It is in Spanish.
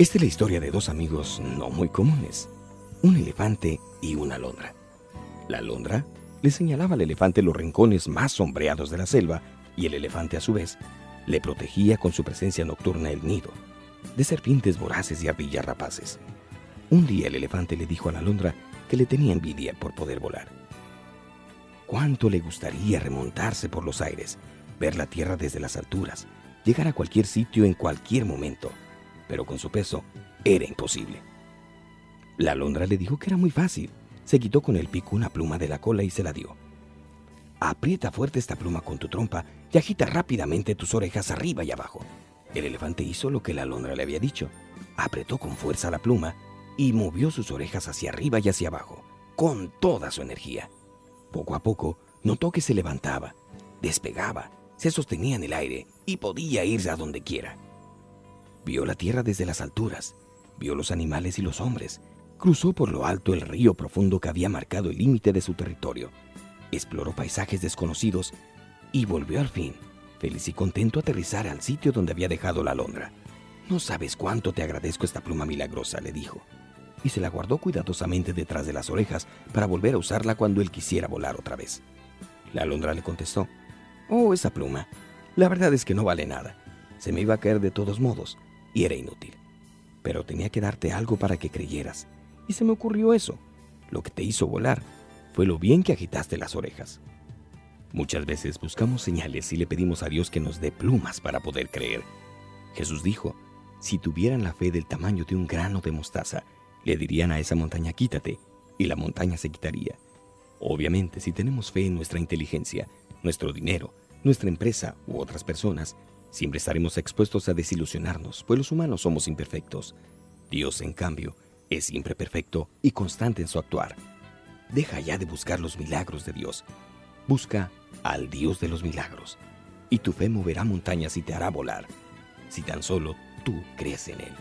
Esta es la historia de dos amigos no muy comunes, un elefante y una alondra. La alondra le señalaba al elefante los rincones más sombreados de la selva y el elefante a su vez le protegía con su presencia nocturna el nido de serpientes voraces y ardillas rapaces. Un día el elefante le dijo a la alondra que le tenía envidia por poder volar. Cuánto le gustaría remontarse por los aires, ver la tierra desde las alturas, llegar a cualquier sitio en cualquier momento pero con su peso era imposible. La alondra le dijo que era muy fácil. Se quitó con el pico una pluma de la cola y se la dio. Aprieta fuerte esta pluma con tu trompa y agita rápidamente tus orejas arriba y abajo. El elefante hizo lo que la alondra le había dicho. Apretó con fuerza la pluma y movió sus orejas hacia arriba y hacia abajo, con toda su energía. Poco a poco notó que se levantaba, despegaba, se sostenía en el aire y podía irse a donde quiera. Vio la tierra desde las alturas, vio los animales y los hombres, cruzó por lo alto el río profundo que había marcado el límite de su territorio, exploró paisajes desconocidos y volvió al fin, feliz y contento, a aterrizar al sitio donde había dejado la alondra. No sabes cuánto te agradezco esta pluma milagrosa, le dijo, y se la guardó cuidadosamente detrás de las orejas para volver a usarla cuando él quisiera volar otra vez. La alondra le contestó, Oh, esa pluma. La verdad es que no vale nada. Se me iba a caer de todos modos y era inútil. Pero tenía que darte algo para que creyeras. Y se me ocurrió eso. Lo que te hizo volar fue lo bien que agitaste las orejas. Muchas veces buscamos señales y le pedimos a Dios que nos dé plumas para poder creer. Jesús dijo, si tuvieran la fe del tamaño de un grano de mostaza, le dirían a esa montaña quítate, y la montaña se quitaría. Obviamente, si tenemos fe en nuestra inteligencia, nuestro dinero, nuestra empresa u otras personas, Siempre estaremos expuestos a desilusionarnos, pues los humanos somos imperfectos. Dios, en cambio, es siempre perfecto y constante en su actuar. Deja ya de buscar los milagros de Dios. Busca al Dios de los milagros. Y tu fe moverá montañas y te hará volar, si tan solo tú crees en Él.